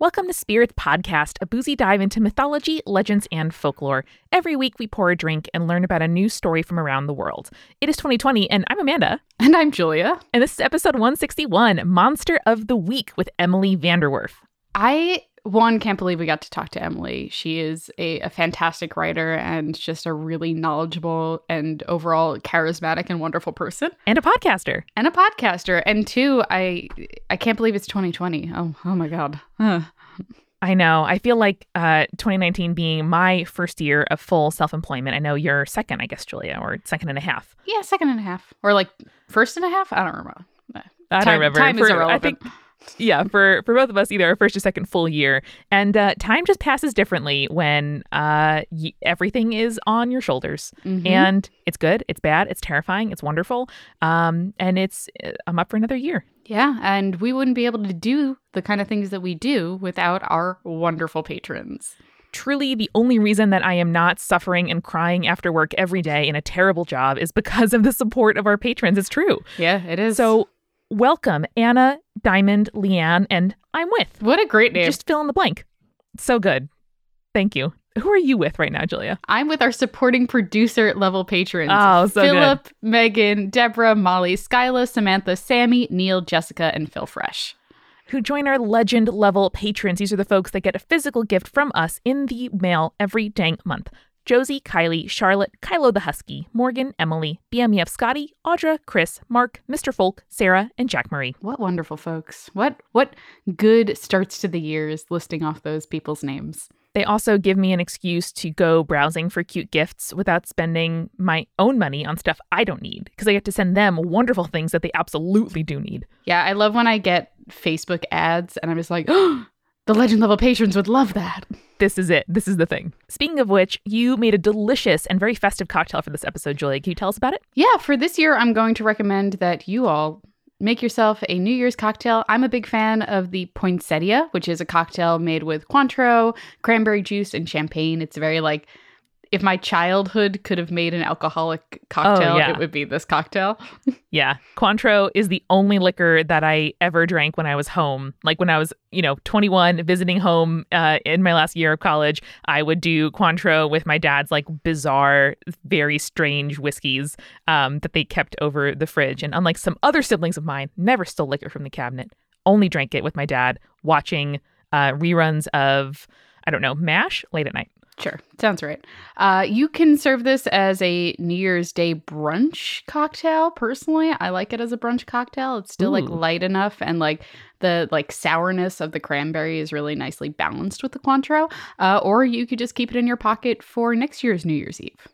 Welcome to Spirits Podcast, a boozy dive into mythology, legends, and folklore. Every week we pour a drink and learn about a new story from around the world. It is 2020, and I'm Amanda. And I'm Julia. And this is episode 161 Monster of the Week with Emily VanDerWerff. I, one, can't believe we got to talk to Emily. She is a, a fantastic writer and just a really knowledgeable and overall charismatic and wonderful person. And a podcaster. And a podcaster. And two, I I can't believe it's 2020. Oh, oh my God. Huh. I know. I feel like uh, 2019 being my first year of full self employment. I know you're second, I guess, Julia, or second and a half. Yeah, second and a half. Or like first and a half? I don't remember. I don't Time- remember. time is For- I irrelevant. think, yeah, for for both of us, either our first or second full year, and uh, time just passes differently when uh, y- everything is on your shoulders, Mhm. and it's good, it's bad, it's terrifying, it's wonderful, um, and it's I'm up for another year. Yeah, and we wouldn't be able to do the kind of things that we do without our wonderful patrons. Truly, the only reason that I am not suffering and crying after work every day in a terrible job is because of the support of our patrons. It's true. Yeah, it is. So, welcome, Anna, Diamond, Leanne, and I'm with. what a great name. Just fill in the blank. So good. Thank you. Who are you with right now, Julia? I'm with our supporting producer level patrons. Oh, so good. Philip, Megan, Deborah, Molly, Skyla, Samantha, Sammy, Neil, Jessica, and Phil Fresh. Who join our legend level patrons. These are the folks that get a physical gift from us in the mail every dang month. Josie, Kylie, Charlotte, Kylo the Husky, Morgan, Emily, BMEF Scotty, Audra, Chris, Mark, Mr. Folk, Sarah, and Jack Marie. What wonderful folks. What what good starts to the years listing off those people's names. They also give me an excuse to go browsing for cute gifts without spending my own money on stuff I don't need because I get to send them wonderful things that they absolutely do need. Yeah, I love when I get Facebook ads and I'm just like, oh, the legend level patrons would love that. This is it. This is the thing. Speaking of which, you made a delicious and very festive cocktail for this episode, Julia. Can you tell us about it? Yeah, for this year, I'm going to recommend that you all make yourself a New Year's cocktail. I'm a big fan of the poinsettia, which is a cocktail made with Cointreau, cranberry juice, and champagne. It's very like if my childhood could have made an alcoholic cocktail, yeah. it would be this cocktail. Yeah. Cointreau is the only liquor that I ever drank when I was home. Like when I was, you know, 21, visiting home uh, in my last year of college, I would do Cointreau with my dad's like bizarre, very strange whiskeys um, that they kept over the fridge. And unlike some other siblings of mine, never stole liquor from the cabinet. Only drank it with my dad watching uh, reruns of, I don't know, MASH late at night. Sure, sounds right. Uh, you can serve this as a New Year's Day brunch cocktail. Personally, I like it as a brunch cocktail. It's still like light enough, and like the like sourness of the cranberry is really nicely balanced with the Cointreau. Uh, or you could just keep it in your pocket for next year's New Year's Eve.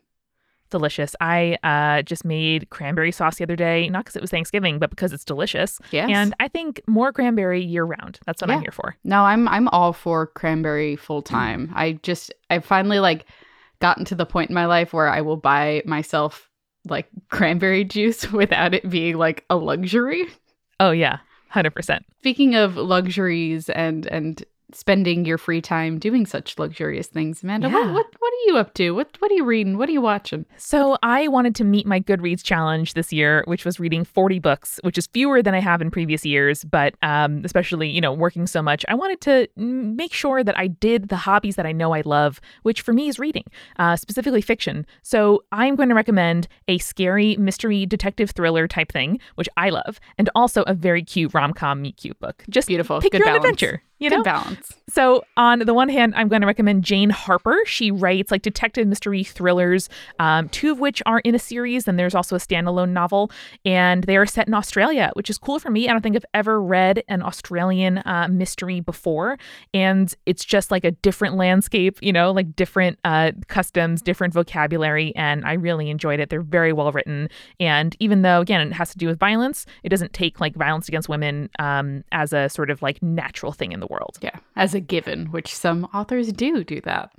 Delicious. I uh, just made cranberry sauce the other day, not because it was Thanksgiving, but because it's delicious. Yes. And I think more cranberry year round. That's what I'm here for. No, I'm I'm all for cranberry full time. I just I finally like gotten to the point in my life where I will buy myself like cranberry juice without it being like a luxury. Oh, yeah. 100%. Speaking of luxuries and and spending your free time doing such luxurious things, Amanda, Yeah. what what are you up to? What what are you reading? What are you watching? So I wanted to meet my Goodreads challenge this year, which was reading 40 books, which is fewer than I have in previous years. But um, especially, you know, working so much, I wanted to make sure that I did the hobbies that I know I love, which for me is reading, uh, specifically fiction. So I'm going to recommend a scary mystery detective thriller type thing, which I love, and also a very cute rom com meet cute book. Just Beautiful. pick Good your own adventure. You Good know, balance. so, on the one hand, I'm going to recommend Jane Harper. She writes like detective mystery thrillers, um, two of which are in a series, and there's also a standalone novel, and they are set in Australia, which is cool for me. I don't think I've ever read an Australian uh, mystery before, and it's just like a different landscape, you know, like different uh, customs, different vocabulary, and I really enjoyed it. They're very well written, and even though again it has to do with violence, it doesn't take like violence against women um, as a sort of like natural thing in the world. Yeah, as a given, which some authors do do that.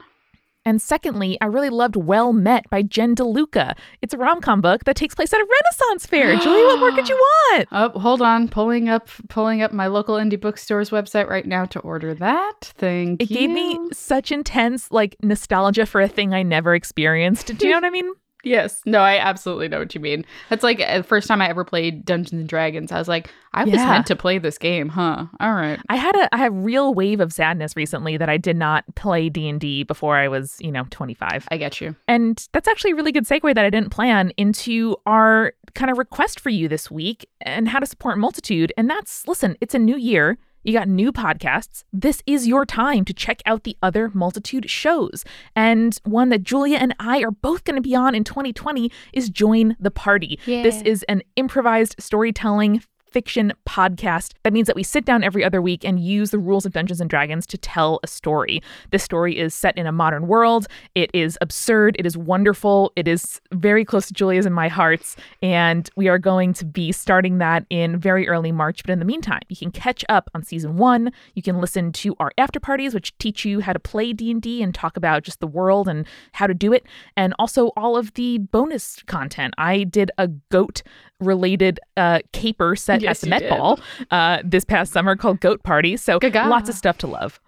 And secondly, I really loved Well Met by Jen DeLuca. It's a rom com book that takes place at a Renaissance fair. Julie, what more could you want? Oh, hold on, pulling up pulling up my local indie bookstore's website right now to order that. Thank It you. It gave me such intense like nostalgia for a thing I never experienced. Do you know what I mean? Yes. No, I absolutely know what you mean. That's like the first time I ever played Dungeons and Dragons. I was like, I was Yeah. meant to play this game, huh? All right. I had a I had a real wave of sadness recently that I did not play D&D before I was, you know, 25. I get you. And that's actually a really good segue that I didn't plan into our kind of request for you this week and how to support Multitude. And that's listen, it's a new year. You got new podcasts. This is your time to check out the other Multitude shows. And one that Julia and I are both going to be on in 2020 is Join the Party. This is an improvised storytelling fiction podcast. That means that we sit down every other week and use the rules of Dungeons and Dragons to tell a story. This story is set in a modern world. It is absurd. It is wonderful. It is very close to Julia's and my hearts. And we are going to be starting that in very early March. But in the meantime, you can catch up on season one. You can listen to our after parties, which teach you how to play D&D and talk about just the world and how to do it. And also all of the bonus content. I did a goat related uh, caper set Yes, at the Met. Ball uh, this past summer called Goat Party. So Gaga. lots of stuff to love.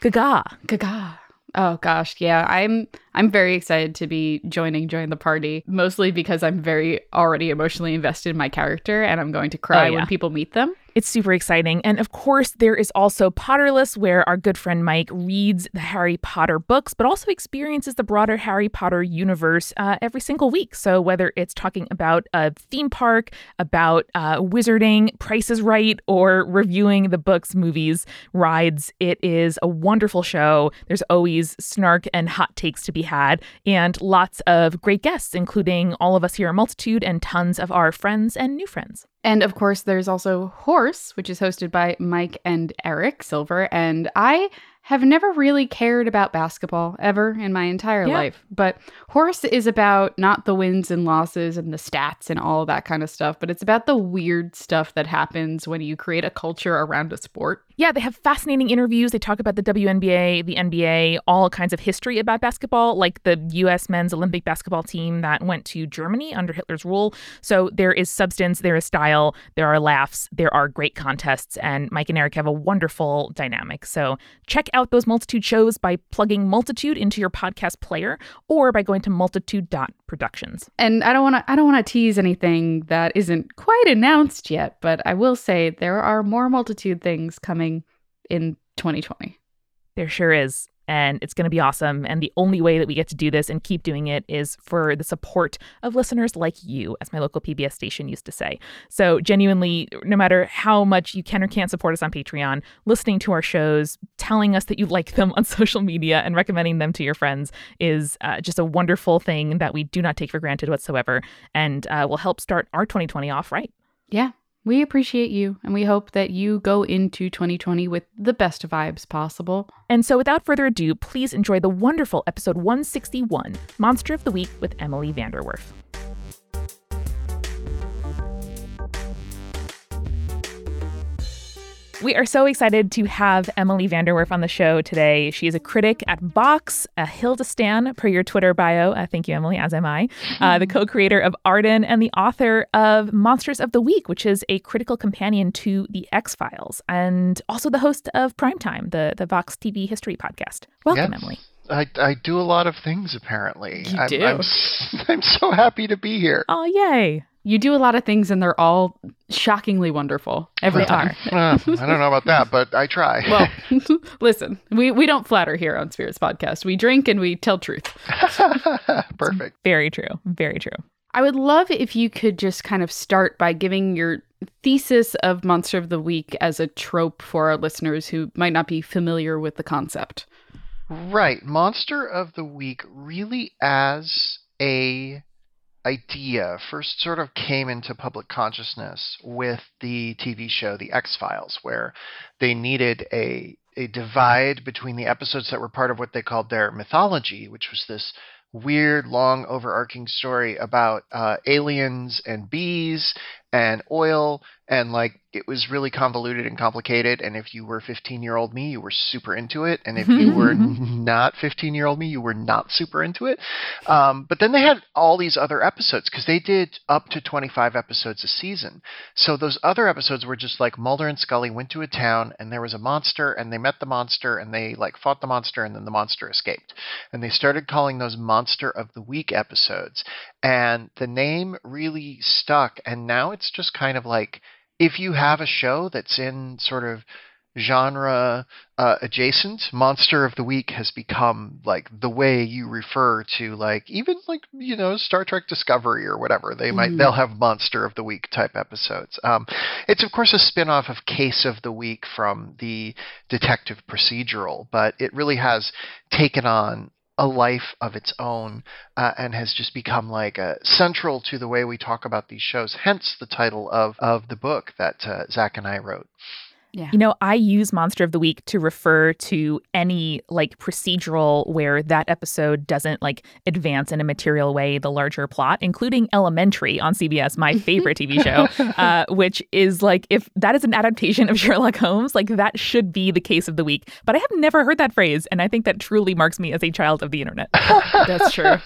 Gaga. Gaga. Oh gosh, yeah. I'm I'm very excited to be joining join the party, mostly because I'm very already emotionally invested in my character and I'm going to cry Oh, yeah. when people meet them. It's super exciting. And of course, there is also Potterless, where our good friend Mike reads the Harry Potter books, but also experiences the broader Harry Potter universe uh, every single week. So, whether it's talking about a theme park, about uh, wizarding, Price is Right, or reviewing the books, movies, rides, it is a wonderful show. There's always snark and hot takes to be had, and lots of great guests, including all of us here at Multitude and tons of our friends and new friends. And of course, there's also Horse, which is hosted by Mike and Eric Silver. And I have never really cared about basketball ever in my entire Yeah. life. But Horse is about not the wins and losses and the stats and all that kind of stuff, but it's about the weird stuff that happens when you create a culture around a sport. Yeah, they have fascinating interviews. They talk about the WNBA, the NBA, all kinds of history about basketball, like the U.S. men's Olympic basketball team that went to Germany under Hitler's rule. So there is substance, there is style, there are laughs, there are great contests, and Mike and Eric have a wonderful dynamic. So check out those multitude shows by plugging multitude into your podcast player or by going to multitude.productions. And I don't want to I don't want to tease anything that isn't quite announced yet, but I will say there are more multitude things coming in 2020. There sure is. And it's going to be awesome. And the only way that we get to do this and keep doing it is for the support of listeners like you, as my local PBS station used to say. So, genuinely, no matter how much you can or can't support us on Patreon, listening to our shows, telling us that you like them on social media, and recommending them to your friends is uh, just a wonderful thing that we do not take for granted whatsoever and uh, will help start our 2020 off right. Yeah, we appreciate you and we hope that you go into 2020 with the best vibes possible. And so, without further ado, please enjoy the wonderful episode 161 Monster of the Week with Emily VanDerWerff. We are so excited to have Emily VanDerWerff on the show today. She is a critic at Vox, a Hilda Stan, per your Twitter bio. Uh, thank you, Emily, as am I. Uh, the co creator of Arden and the author of Monsters of the Week, which is a critical companion to The X Files, and also the host of Primetime, the, the Vox TV history podcast. Welcome, Yes. Emily. I, I do a lot of things apparently. You I'm, do. I'm, I'm so happy to be here. Oh, yay. You do a lot of things and they're all shockingly wonderful every They time. Uh, I don't know about that, but I try. Well, listen, we, we don't flatter here on Spirits Podcast. We drink and we tell truth. Perfect. Very true. Very true. I would love if you could just kind of start by giving your thesis of Monster of the Week as a trope for our listeners who might not be familiar with the concept. Right. Monster of the Week really as a idea first sort of came into public consciousness with the TV show The X-Files where they needed a a divide between the episodes that were part of what they called their mythology, which was this weird, long, overarching story about uh, aliens and bees, and oil and like it was really convoluted and complicated and if you were 15 year old me you were super into it and if you were not 15 year old me you were not super into it. Um, but then they had all these other episodes because they did up to 25 episodes a season. So those other episodes were just like mulder and scully went to a town and there was a monster and they met the monster and they like fought the monster and then the monster escaped. And they started calling those monster of the week episodes and the name really stuck and now it's just kind of like if you have a show that's in sort of genre uh, adjacent, Monster of the Week has become like the way you refer to like even like you know Star Trek Discovery or whatever. They might mm. they'll have Monster of the Week type episodes. Um, it's of course a spin-off of Case of the Week from the detective procedural, but it really has taken on a life of its own uh, and has just become like a, central to the way we talk about these shows. Hence the title of of the book that uh, Zach and I wrote. Yeah. You know, I use Monster of the Week to refer to any like procedural where that episode doesn't like advance in a material way the larger plot, including Elementary on CBS, my favorite TV show, uh, which is like if that is an adaptation of Sherlock Holmes, like that should be the case of the week. But I have never heard that phrase, and I think that truly marks me as a child of the internet. That's true.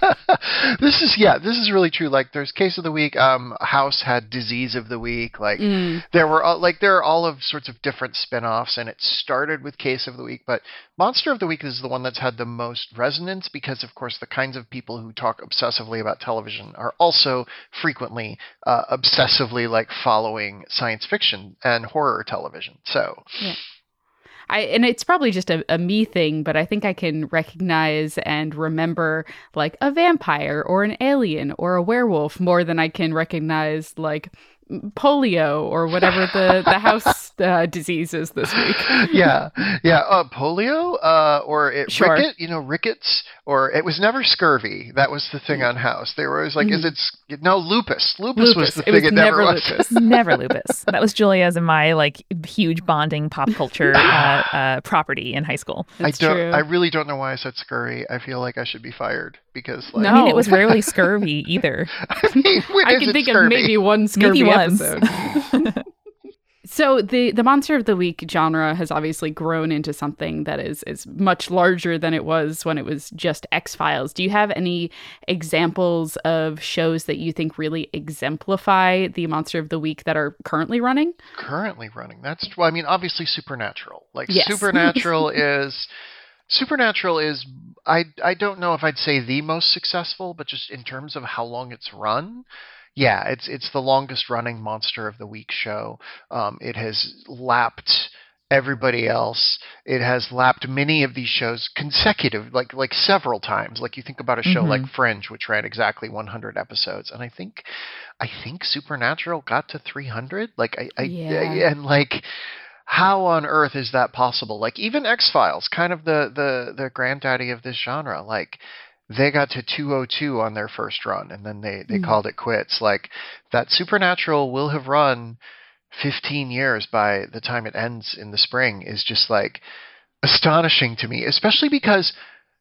this is yeah, this is really true. Like there's case of the week. Um, House had disease of the week. Like mm. there were all, like there are all of sorts of different different spin-offs and it started with Case of the Week, but Monster of the Week is the one that's had the most resonance because of course the kinds of people who talk obsessively about television are also frequently uh, obsessively like following science fiction and horror television. So yeah. I and it's probably just a, a me thing, but I think I can recognize and remember like a vampire or an alien or a werewolf more than I can recognize like polio or whatever the the house uh, disease is this week. yeah, yeah, uh, polio uh, or it, sure. ricket. You know, rickets or it was never scurvy. That was the thing on House. They were always like, "Is mm-hmm. it no lupus? Lupus, lupus. was the it thing. Was it never, never lupus. never lupus. That was Julia's and my like huge bonding pop culture uh, uh, property in high school. It's I don't. True. I really don't know why I said scurvy. I feel like I should be fired because like, no, I mean, it was rarely scurvy either. I mean, I can think scurvy? of maybe one scurvy maybe episode. So the the monster of the week genre has obviously grown into something that is is much larger than it was when it was just X Files. Do you have any examples of shows that you think really exemplify the monster of the week that are currently running? Currently running. That's well, I mean, obviously Supernatural. Like yes. Supernatural is Supernatural is I I don't know if I'd say the most successful, but just in terms of how long it's run, yeah, it's it's the longest running Monster of the Week show. Um, it has lapped everybody else. It has lapped many of these shows consecutive, like like several times. Like you think about a show mm-hmm. like Fringe, which ran exactly 100 episodes, and I think I think Supernatural got to 300. Like I, I, yeah. I and like how on earth is that possible? Like even X Files, kind of the the the granddaddy of this genre, like they got to 202 on their first run and then they, they mm-hmm. called it quits. Like that Supernatural will have run 15 years by the time it ends in the spring is just like astonishing to me, especially because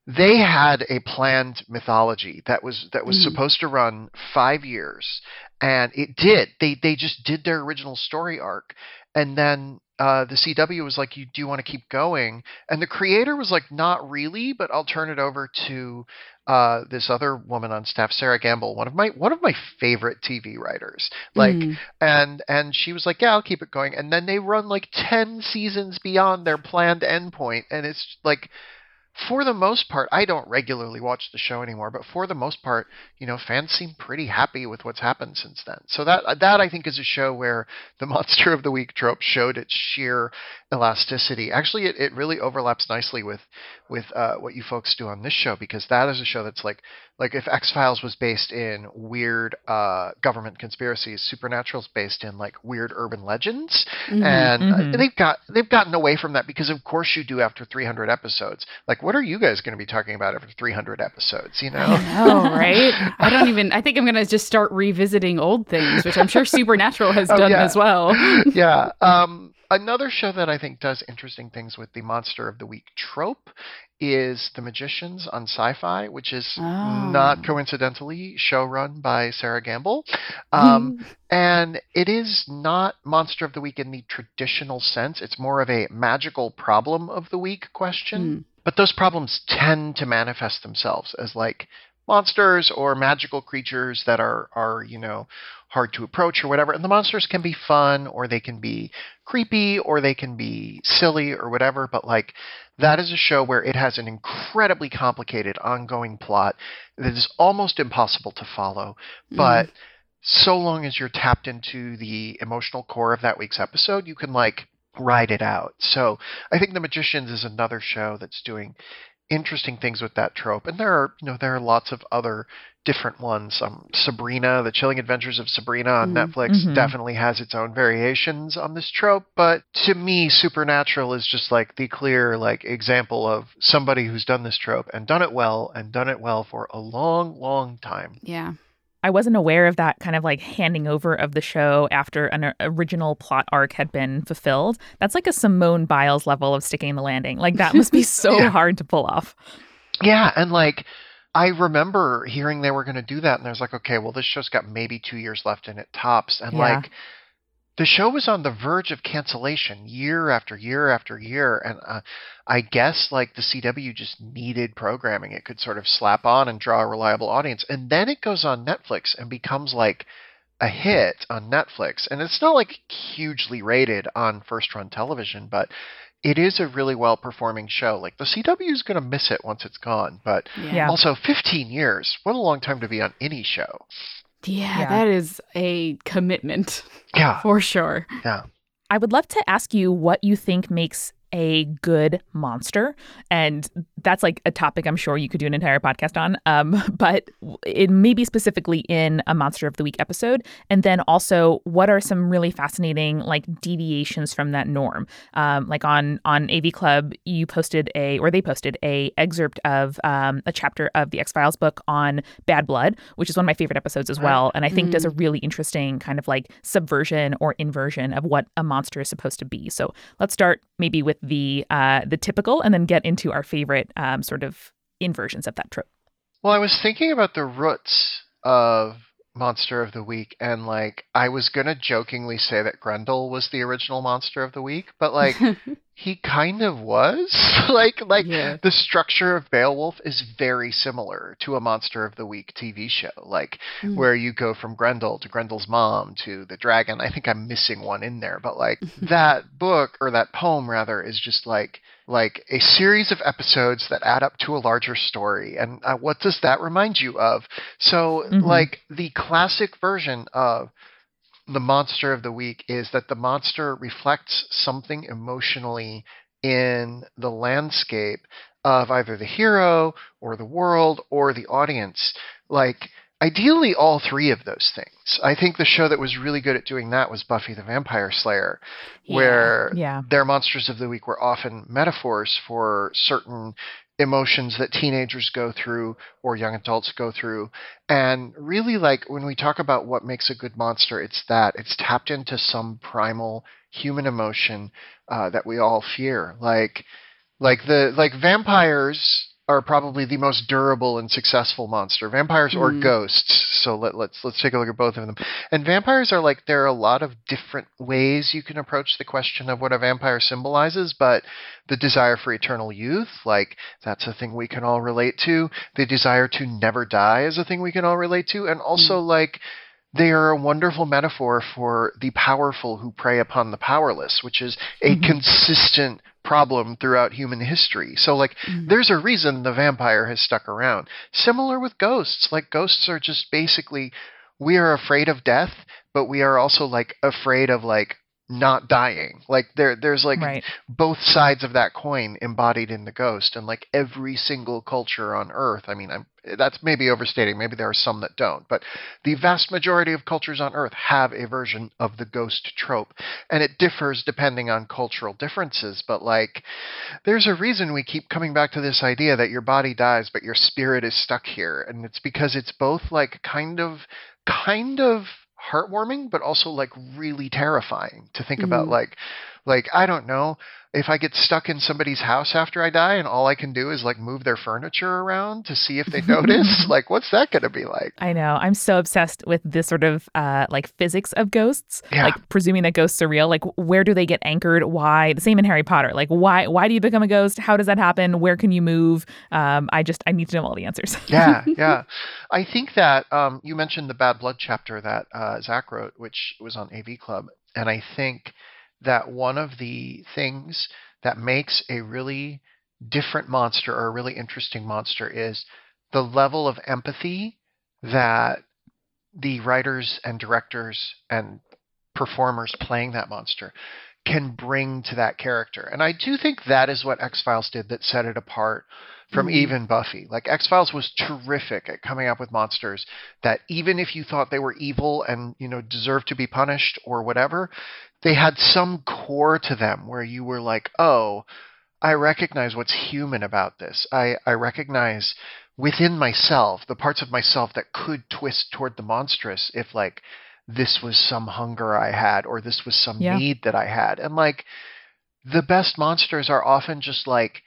they had a planned mythology that was that was mm-hmm. supposed to run 5 years and it did. They they just did their original story arc and then uh, the CW was like, "You do you want to keep going?" And the creator was like, "Not really, but I'll turn it over to uh, this other woman on staff, Sera Gamble, one of my one of my favorite TV writers. Like, mm. and and she was like, "Yeah, I'll keep it going." And then they run like ten seasons beyond their planned endpoint, and it's like for the most part, I don't regularly watch the show anymore, but for the most part, you know, fans seem pretty happy with what's happened since then. So that that I think is a show where the monster of the week trope showed its sheer elasticity. Actually, it, it really overlaps nicely with with uh, what you folks do on this show because that is a show that's like like if X Files was based in weird uh, government conspiracies, Supernatural's based in like weird urban legends, mm-hmm, and mm-hmm. They've got they've gotten away from that because of course you do after 300 episodes. Like, what are you guys going to be talking about after 300 episodes? You know, I know, right? I don't even. I think I'm going to just start revisiting old things, which I'm sure Supernatural has oh, done yeah. as well. yeah. Um, Another show that I think does interesting things with the Monster of the Week trope is The Magicians on Syfy, which is Oh. not coincidentally show run by Sera Gamble. Um, and it is not Monster of the Week in the traditional sense. It's more of a magical problem of the week question. But those problems tend to manifest themselves as like monsters or magical creatures that are are you know hard to approach or whatever. And the monsters can be fun or they can be creepy or they can be silly or whatever. But like that is a show where it has an incredibly complicated ongoing plot that is almost impossible to follow. Mm-hmm. But so long as you're tapped into the emotional core of that week's episode you can like ride it out so i think the magicians is another show that's doing interesting things with that trope and there are you know there are lots of other different ones um, sabrina the chilling adventures of sabrina on Mm. netflix Mhm. definitely has its own variations on this trope but to me supernatural is just like the clear like example of somebody who's done this trope and done it well and done it well for a long long time Yeah. I wasn't aware of that kind of like handing over of the show after an original plot arc had been fulfilled. That's like a Simone Biles level of sticking the landing. Like that must be so Yeah. hard to pull off. Yeah, and like I remember hearing they were going to do that, and I was like, okay, well, this show's got maybe two years left in it tops, and Yeah. like the show was on the verge of cancellation year after year after year, and uh, I guess like the CW just needed programming it could sort of slap on and draw a reliable audience, and then it goes on Netflix and becomes like a hit on Netflix, and it's not like hugely rated on first run television, but it is a really well performing show. Like the CW is going to miss it once it's gone, but Yeah. also 15 years. What a long time to be on any show. Yeah, Yeah. that is a commitment Yeah, for sure. yeah. I would love to ask you what you think makes a good monster. And that's like a topic I'm sure you could do an entire podcast on. Um, but it may be specifically in a Monster of the Week episode. And then also, what are some really fascinating like deviations from that norm? Um, like on on AV Club, you posted a or they posted a excerpt of um, a chapter of the X Files book on Bad Blood, which is one of my favorite episodes as well. And I think does a really interesting kind of like subversion or inversion of what a monster is supposed to be. So let's start maybe with the uh, the typical, and then get into our favorite um, sort of inversions of that trope. Well, I was thinking about the roots of Monster of the Week, and like I was gonna jokingly say that Grendel was the original Monster of the Week, but like he kind of was. like like Yeah. the structure of Beowulf is very similar to a Monster of the Week TV show. Like Mm. where you go from Grendel to Grendel's mom to the dragon. I think I'm missing one in there, but like that book or that poem rather is just like like a series of episodes that add up to a larger story. And uh, what does that remind you of? So Mhm. like the classic version of the monster of the week is that the monster reflects something emotionally in the landscape of either the hero or the world or the audience. Like, ideally, all three of those things. I think the show that was really good at doing that was Buffy the Vampire Slayer, where Yeah. their monsters of the week were often metaphors for certain emotions that teenagers go through or young adults go through. And really like when we talk about what makes a good monster it's that. It's tapped into some primal human emotion uh, that we all fear. Like like the like vampires are probably the most durable and successful monster. Vampires or Mm. ghosts. So let, let's let's take a look at both of them. And vampires are like there are a lot of different ways you can approach the question of what a vampire symbolizes but the desire for eternal youth like that's a thing we can all relate to. The desire to never die is a thing we can all relate to. And also like they are a wonderful metaphor for the powerful who prey upon the powerless which is a Mhm. consistent problem throughout human history so like Mm. there's a reason the vampire has stuck around. Similar with ghosts. Like ghosts are just basically we are afraid of death, but we are also like afraid of like not dying. Like there there's like right. both sides of that coin embodied in the ghost and like every single culture on earth. I mean, I'm that's maybe overstating. Maybe there are some that don't, but the vast majority of cultures on earth have a version of the ghost trope and it differs depending on cultural differences, but like there's a reason we keep coming back to this idea that your body dies but your spirit is stuck here and it's because it's both like kind of kind of heartwarming but also like really terrifying to think about Mhm. like Like, I don't know if I get stuck in somebody's house after I die and all I can do is like move their furniture around to see if they notice, like what's that going to be like? I know. I'm so obsessed with this sort of uh, like physics of ghosts, Yeah. like presuming that ghosts are real. Like where do they get anchored? Why? The same in Harry Potter. Like why why do you become a ghost? How does that happen? Where can you move? Um, I just I need to know all the answers. yeah, yeah. I think that um, you mentioned the Bad Blood chapter that uh, Zach wrote, which was on AV Club, and I think that one of the things that makes a really different monster or a really interesting monster is the level of empathy that the writers and directors and performers playing that monster can bring to that character. And I do think that is what X Files did that set it apart from Mhm. even Buffy. Like X Files was terrific at coming up with monsters that even if you thought they were evil and, you know, deserved to be punished or whatever, they had some core to them where you were like, "Oh, I recognize what's human about this. I I recognize within myself the parts of myself that could twist toward the monstrous if like this was some hunger I had or this was some Yeah. need that I had. And like the best monsters are often just like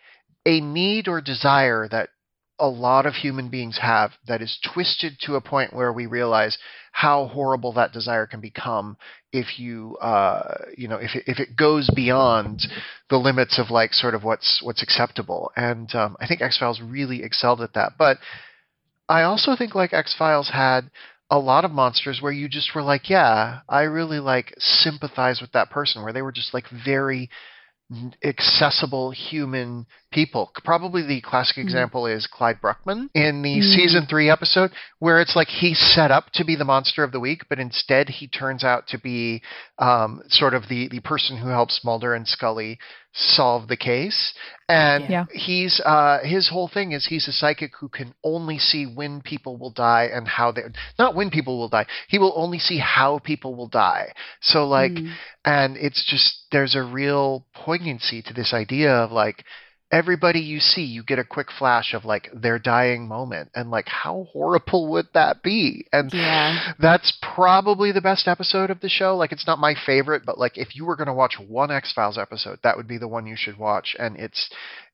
a need or desire that a lot of human beings have that is twisted to a point where we realize how horrible that desire can become if you uh you know if it, if it goes beyond the limits of like sort of what's what's acceptable. And um, i think x-files really excelled at that. But i also think like x-files had a lot of monsters where you just were like yeah i really like sympathize with that person where they were just like very accessible human people. Probably the classic Mhm. example is Clyde Bruckman in the Mm. season three episode, where it's like he's set up to be the monster of the week, but instead he turns out to be um, sort of the, the person who helps Mulder and Scully solve the case. And Yeah. he's uh, his whole thing is he's a psychic who can only see when people will die and how they not when people will die. He will only see how people will die. So like Mm. and it's just there's a real poignancy to this idea of like everybody you see you get a quick flash of like their dying moment and like how horrible would that be? And Yeah. that's probably the best episode of the show. Like it's not my favorite but like if you were going to watch one x-files episode that would be the one you should watch. And it's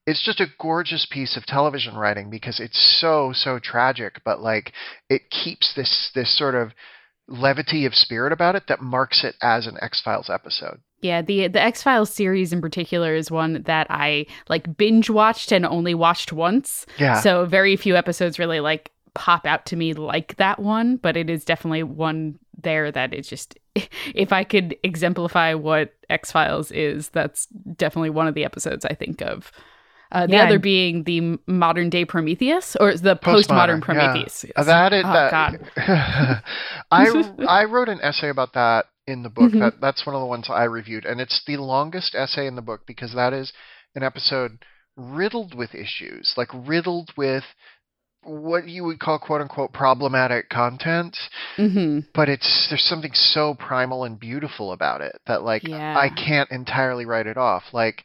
it's just a gorgeous piece of television writing because it's so so tragic but like it keeps this this sort of levity of spirit about it that marks it as an x-files episode Yeah, the the X Files series in particular is one that I like binge watched and only watched once. yeah So very few episodes really like pop out to me like that one, but it is definitely one there that is just if I could exemplify what X Files is, that's definitely one of the episodes I think of. Uh, the Yeah, other being the modern day Prometheus or the postmodern, Postmodern, yeah. Prometheus. Uh, That is oh, that. God. I I wrote an essay about that in the book. Mhm. That that's one of the ones I reviewed, and it's the longest essay in the book because that is an episode riddled with issues, like riddled with what you would call quote unquote problematic content hmm but it's there's something so primal and beautiful about it that like Yeah. I can't entirely write it off. Like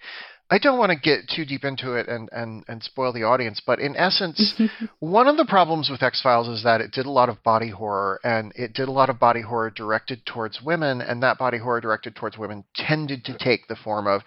I don't want to get too deep into it and, and, and spoil the audience, but in essence, one of the problems with X Files is that it did a lot of body horror, and it did a lot of body horror directed towards women, and that body horror directed towards women tended to take the form of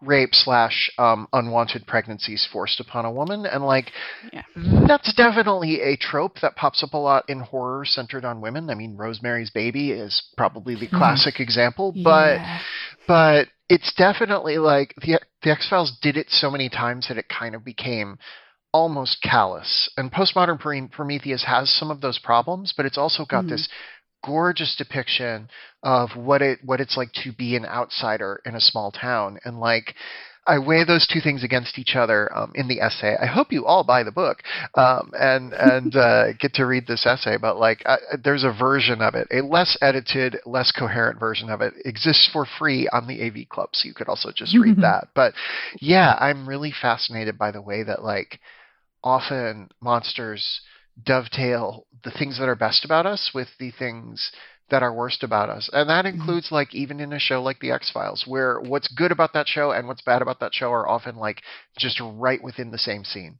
rape slash um, unwanted pregnancies forced upon a woman, and like Yeah. that's definitely a trope that pops up a lot in horror centered on women. I mean, Rosemary's Baby is probably the classic example, but Yeah. But it's definitely like the the X Files did it so many times that it kind of became almost callous. And postmodern Prometheus has some of those problems, but it's also got Mhm. this gorgeous depiction of what it what it's like to be an outsider in a small town and like I weigh those two things against each other um, in the essay. I hope you all buy the book um, and and uh, get to read this essay. But like, uh, there's a version of it, a less edited, less coherent version of it, exists for free on the AV Club, so you could also just read that. But yeah, I'm really fascinated by the way that like often monsters dovetail the things that are best about us with the things that are worst about us. And that mm-hmm. includes like even in a show like The X Files, where what's good about that show and what's bad about that show are often like just right within the same scene.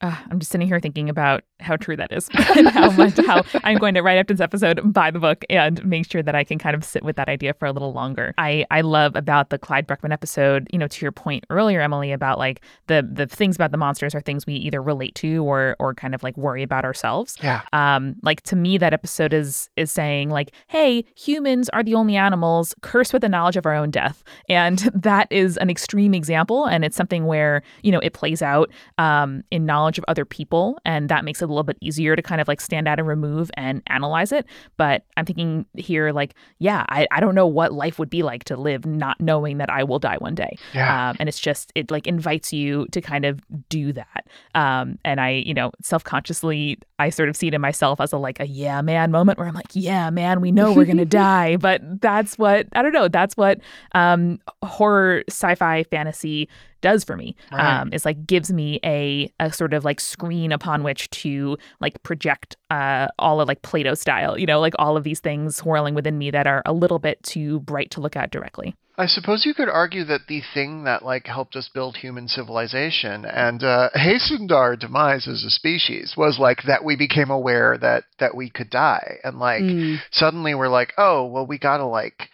Uh, I'm just sitting here thinking about how true that is and how much how I'm going to right after this episode buy the book and make sure that I can kind of sit with that idea for a little longer. I I love about the Clyde Bruckman episode, you know, to your point earlier, Emily, about like the the things about the monsters are things we either relate to or or kind of like worry about ourselves. Yeah. Um, like to me, that episode is is saying like, hey, humans are the only animals cursed with the knowledge of our own death, and that is an extreme example, and it's something where you know it plays out um, in knowledge of other people, and that makes it a little bit easier to kind of like stand out and remove and analyze it. But I'm thinking here, like, yeah, I, I don't know what life would be like to live not knowing that I will die one day. Yeah. Um, and it's just, it like invites you to kind of do that. Um, and I, you know, self consciously, I sort of see it in myself as a like a yeah, man moment where I'm like, yeah, man, we know we're going to die. But that's what, I don't know, that's what um, horror, sci fi, fantasy does for me Right. um, is like gives me a, a sort of like screen upon which to like project uh, all of like Plato style, you know, like all of these things swirling within me that are a little bit too bright to look at directly. I suppose you could argue that the thing that like helped us build human civilization and uh, hastened our demise as a species was like that we became aware that that we could die and like Mm. suddenly we're like oh well we gotta like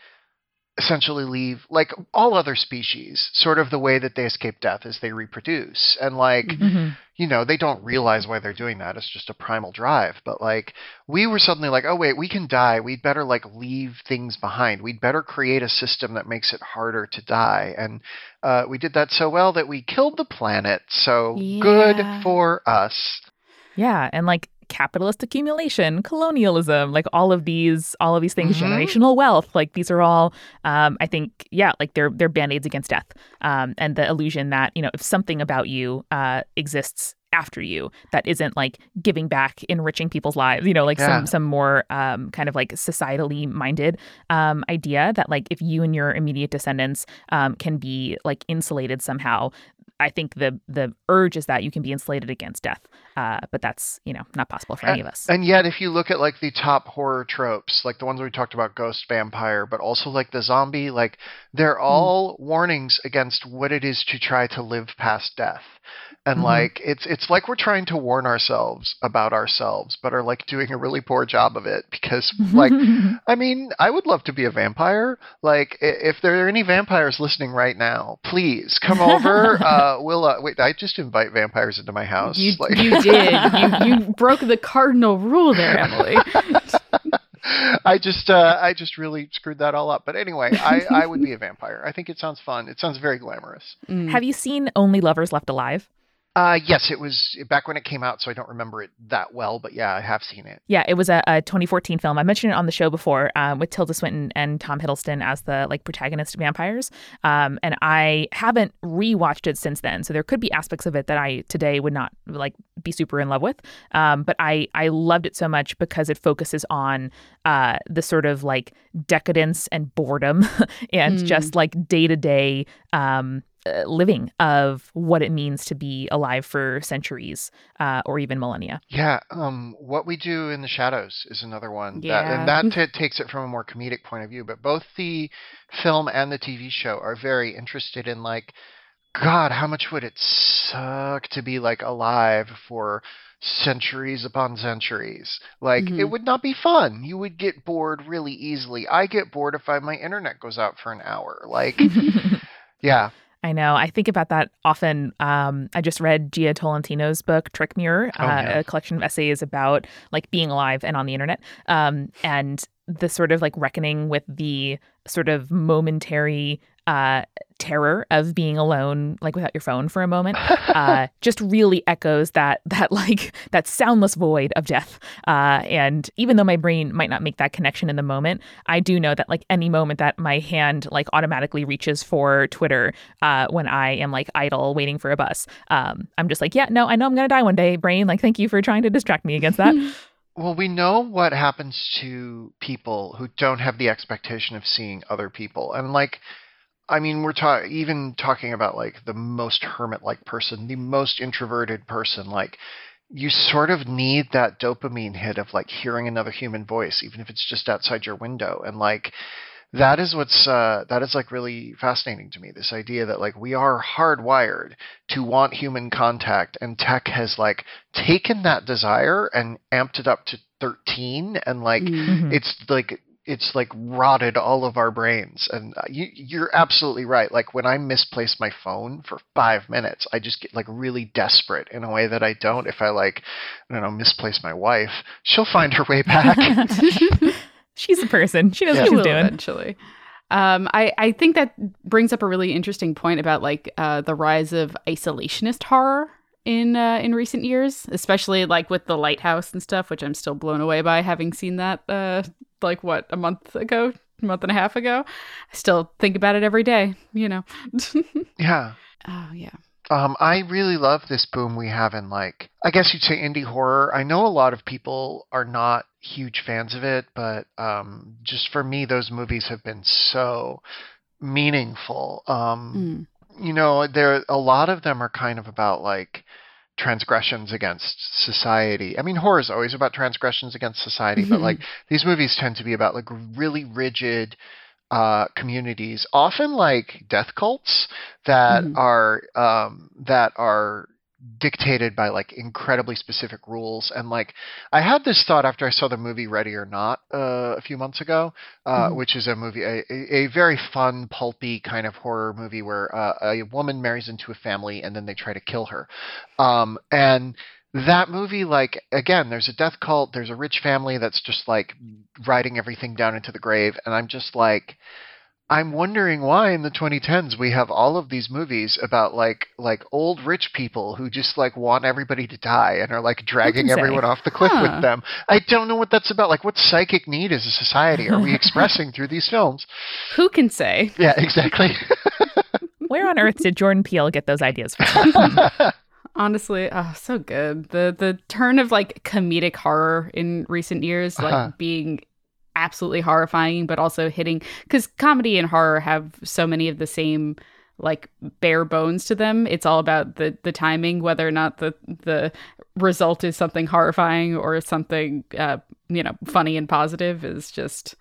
essentially leave like all other species sort of the way that they escape death is they reproduce. And like Mm-hmm. you know they don't realize why they're doing that. It's just a primal drive. But like we were suddenly like oh wait we can die. We'd better like leave things behind. We'd better create a system that makes it harder to die. And uh, we did that so well that we killed the planet. So good for us. Yeah, and like capitalist accumulation, colonialism, like all of these, all of these things, Mhm. generational wealth, like these are all, um, I think, yeah, like they're they're band aids against death, um, and the illusion that you know if something about you uh, exists after you that isn't like giving back, enriching people's lives, you know, like Yeah. some some more um, kind of like societally minded um, idea that like if you and your immediate descendants um, can be like insulated somehow. I think the the urge is that you can be insulated against death, uh, but that's you know not possible for any of us. And yet, if you look at like the top horror tropes, like the ones we talked about, ghost, vampire, but also like the zombie, like they're all warnings against what it is to try to live past death. And Mhm. like it's it's like we're trying to warn ourselves about ourselves, but are like doing a really poor job of it because like I mean, I would love to be a vampire. Like, if there are any vampires listening right now, please come over. uh, we'll uh, wait. I just invite vampires into my house. You, like, you did. You, you broke the cardinal rule there, Emily. I just, uh, I just really screwed that all up. But anyway, I, I would be a vampire. I think it sounds fun. It sounds very glamorous. Mm. Have you seen Only Lovers Left Alive? Uh, yes, it was back when it came out, so I don't remember it that well. But yeah, I have seen it. Yeah, it was a, a 2014 film. I mentioned it on the show before um, with Tilda Swinton and Tom Hiddleston as the like protagonist vampires. Um, and I haven't rewatched it since then, so there could be aspects of it that I today would not like be super in love with. Um, but I I loved it so much because it focuses on uh, the sort of like decadence and boredom and Mm. just like day to day um living of what it means to be alive for centuries uh, or even millennia. Yeah, um, what we do in the shadows is another one. That, and that t- takes it from a more comedic point of view. But both the film and the TV show are very interested in like, God, how much would it suck to be like alive for centuries upon centuries? Like, it Mhm. would not be fun. You would get bored really easily. I get bored if I, my internet goes out for an hour. Like, yeah, I know. I think about that often. Um, I just read Jia Tolentino's book Trick Mirror, Oh, uh, yeah. a collection of essays about like being alive and on the internet, um, and the sort of like reckoning with the sort of momentary uh, terror of being alone, like without your phone for a moment, uh, just really echoes that that like that soundless void of death. Uh, and even though my brain might not make that connection in the moment, I do know that like any moment that my hand like automatically reaches for Twitter uh, when I am like idle waiting for a bus, um, I'm just like, yeah, no, I know I'm gonna die one day, brain. Like, thank you for trying to distract me against that. Well, we know what happens to people who don't have the expectation of seeing other people. And like I mean, we're ta- even talking about like the most hermit-like person, the most introverted person like you sort of need that dopamine hit of like hearing another human voice even if it's just outside your window and like that is what's uh, that is like really fascinating to me. This idea that like we are hardwired to want human contact, and tech has like taken that desire and amped it up to 13, and like Mhm. it's like it's like rotted all of our brains and uh, you, you're absolutely right like when i misplace my phone for five minutes i just get like really desperate in a way that i don't if i like i don't know misplace my wife she'll find her way back She's a person. She knows Yeah. what She she's doing. eventually. Um, I, I think that brings up a really interesting point about like uh, the rise of isolationist horror in uh, in recent years, especially like with the lighthouse and stuff, which I'm still blown away by having seen that uh, like what a month ago, a month and a half ago. I still think about it every day, you know. yeah oh yeah. Um, I really love this boom we have in like I guess you'd say indie horror. I know a lot of people are not huge fans of it, but um, just for me, those movies have been so meaningful. Um, Mm. You know, there a lot of them are kind of about like transgressions against society. I mean, horror is always about transgressions against society, but like these movies tend to be about like really rigid uh, communities, often like death cults that Mhm. are um, that are dictated by like incredibly specific rules. And like I had this thought after I saw the movie Ready or Not uh, a few months ago, uh, Mhm. which is a movie, a, a a very fun, pulpy kind of horror movie where uh, a woman marries into a family and then they try to kill her. Um, and that movie, like again, there's a death cult, there's a rich family that's just like riding everything down into the grave, and I'm just like. I'm wondering why in the 2010s we have all of these movies about like like old rich people who just like want everybody to die and are like dragging say? everyone off the cliff Huh. with them. I don't know what that's about. Like what psychic need as a society are we expressing through these films? Who can say? Yeah, exactly. Where on earth did Jordan Peele get those ideas from? Honestly, oh, so good. The the turn of like comedic horror in recent years, like Uh-huh. being absolutely horrifying, but also hitting because comedy and horror have so many of the same like bare bones to them. It's all about the the timing, whether or not the the result is something horrifying or something uh, you know funny and positive is just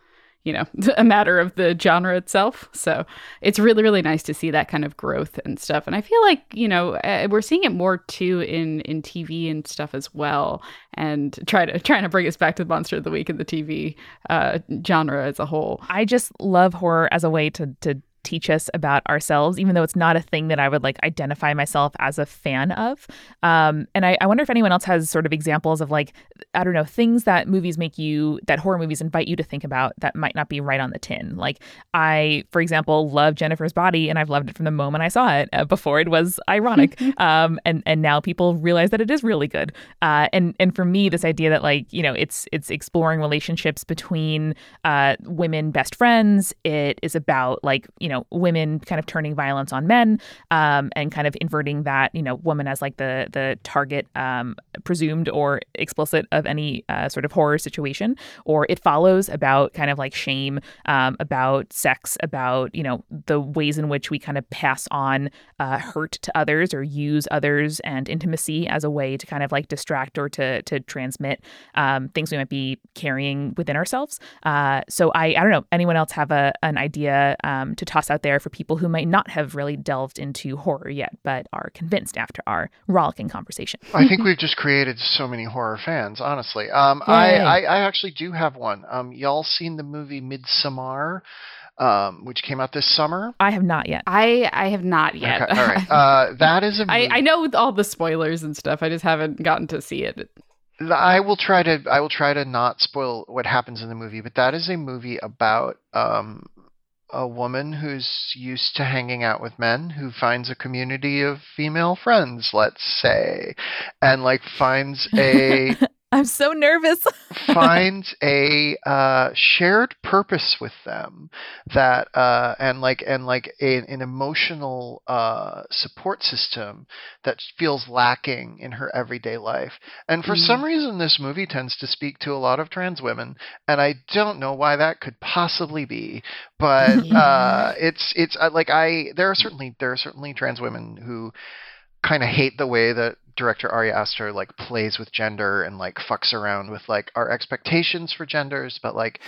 you know a matter of the genre itself. So it's really really nice to see that kind of growth and stuff. And i feel like you know uh, we're seeing it more too in in tv and stuff as well. And try to trying to bring us back to the monster of the week and the tv uh genre as a whole. I just love horror as a way to to teach us about ourselves, even though it's not a thing that I would like identify myself as a fan of. Um, and I, I wonder if anyone else has sort of examples of like, I don't know, things that movies make you, that horror movies invite you to think about that might not be right on the tin. Like, I, for example, love Jennifer's Body, and I've loved it from the moment I saw it. Uh, before it was ironic, um, and and now people realize that it is really good. Uh, and and for me, this idea that like you know, it's it's exploring relationships between uh, women best friends. It is about like you know women kind of turning violence on men um, and kind of inverting that you know woman as like the the target um, presumed or explicit of any uh, sort of horror situation. Or it follows about kind of like shame, um, about sex, about you know the ways in which we kind of pass on uh, hurt to others or use others and intimacy as a way to kind of like distract or to to transmit um, things we might be carrying within ourselves. Uh, so I I don't know. Anyone else have a an idea um, to toss out there for people who might not have really delved into horror yet, but are convinced after our rollicking conversation? I think we've just created so many horror fans, honestly. Um, I, I, I actually do have one. Um, y'all seen the movie Midsommar, um, which came out this summer? I have not yet. i i have not yet Okay, all right. Uh, that is a I, movie. I know all the spoilers and stuff. I just haven't gotten to see it. I will try to I will try to not spoil what happens in the movie, but that is a movie about um, a woman who's used to hanging out with men who finds a community of female friends, let's say, and like finds a I'm so nervous. finds a uh, shared purpose with them that uh, and like and like a, an emotional uh, support system that feels lacking in her everyday life. And for Mm. some reason, this movie tends to speak to a lot of trans women, and I don't know why that could possibly be. But Yeah. uh, it's it's uh, like I there are certainly there are certainly trans women who kind of hate the way that director Ari Aster like plays with gender and like fucks around with like our expectations for genders, but like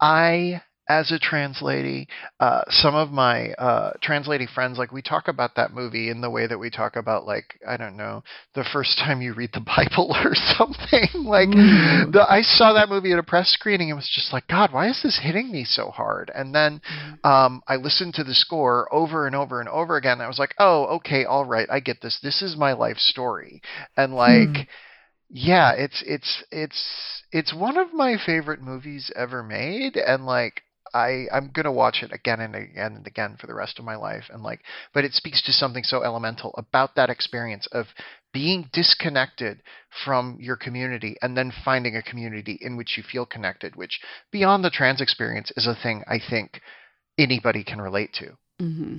I as a trans lady, uh, some of my uh, trans lady friends, like we talk about that movie in the way that we talk about, like I don't know, the first time you read the Bible or something. like Mm. the, I saw that movie at a press screening and was just like, God, why is this hitting me so hard? And then um, I listened to the score over and over and over again. And I was like, Oh, okay, all right, I get this. This is my life story, and like. Yeah, it's it's it's it's one of my favorite movies ever made, and like I I'm gonna watch it again and again and again for the rest of my life, and like, but it speaks to something so elemental about that experience of being disconnected from your community and then finding a community in which you feel connected, which beyond the trans experience is a thing I think anybody can relate to. Mm-hmm.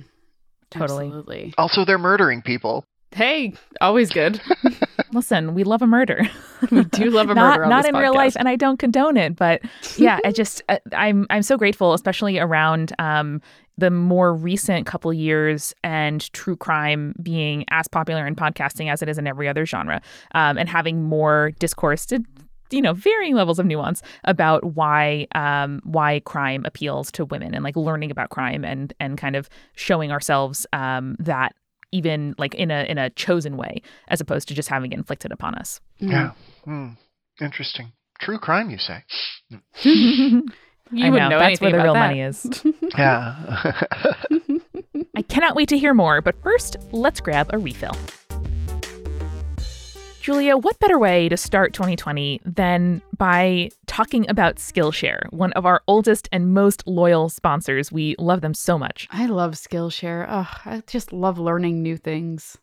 Totally. Absolutely. Also, they're murdering people. Hey, always good. Listen, we love a murder. we do love a not murder not in real life, and I don't condone it. But yeah, I just uh, I'm I'm so grateful, especially around um, the more recent couple years and true crime being as popular in podcasting as it is in every other genre, um, and having more discourse to you know varying levels of nuance about why um why crime appeals to women and like learning about crime and and kind of showing ourselves um that even like in a in a chosen way as opposed to just having it inflicted upon us Mm. Yeah. Hmm. Interesting. True crime, you say? You I wouldn't know, know that's where anything the about real that. money is. Yeah. I cannot wait to hear more, but first, let's grab a refill. Julia, what better way to start 2020 than by talking about Skillshare, one of our oldest and most loyal sponsors? We love them so much. I love Skillshare. Oh, I just love learning new things.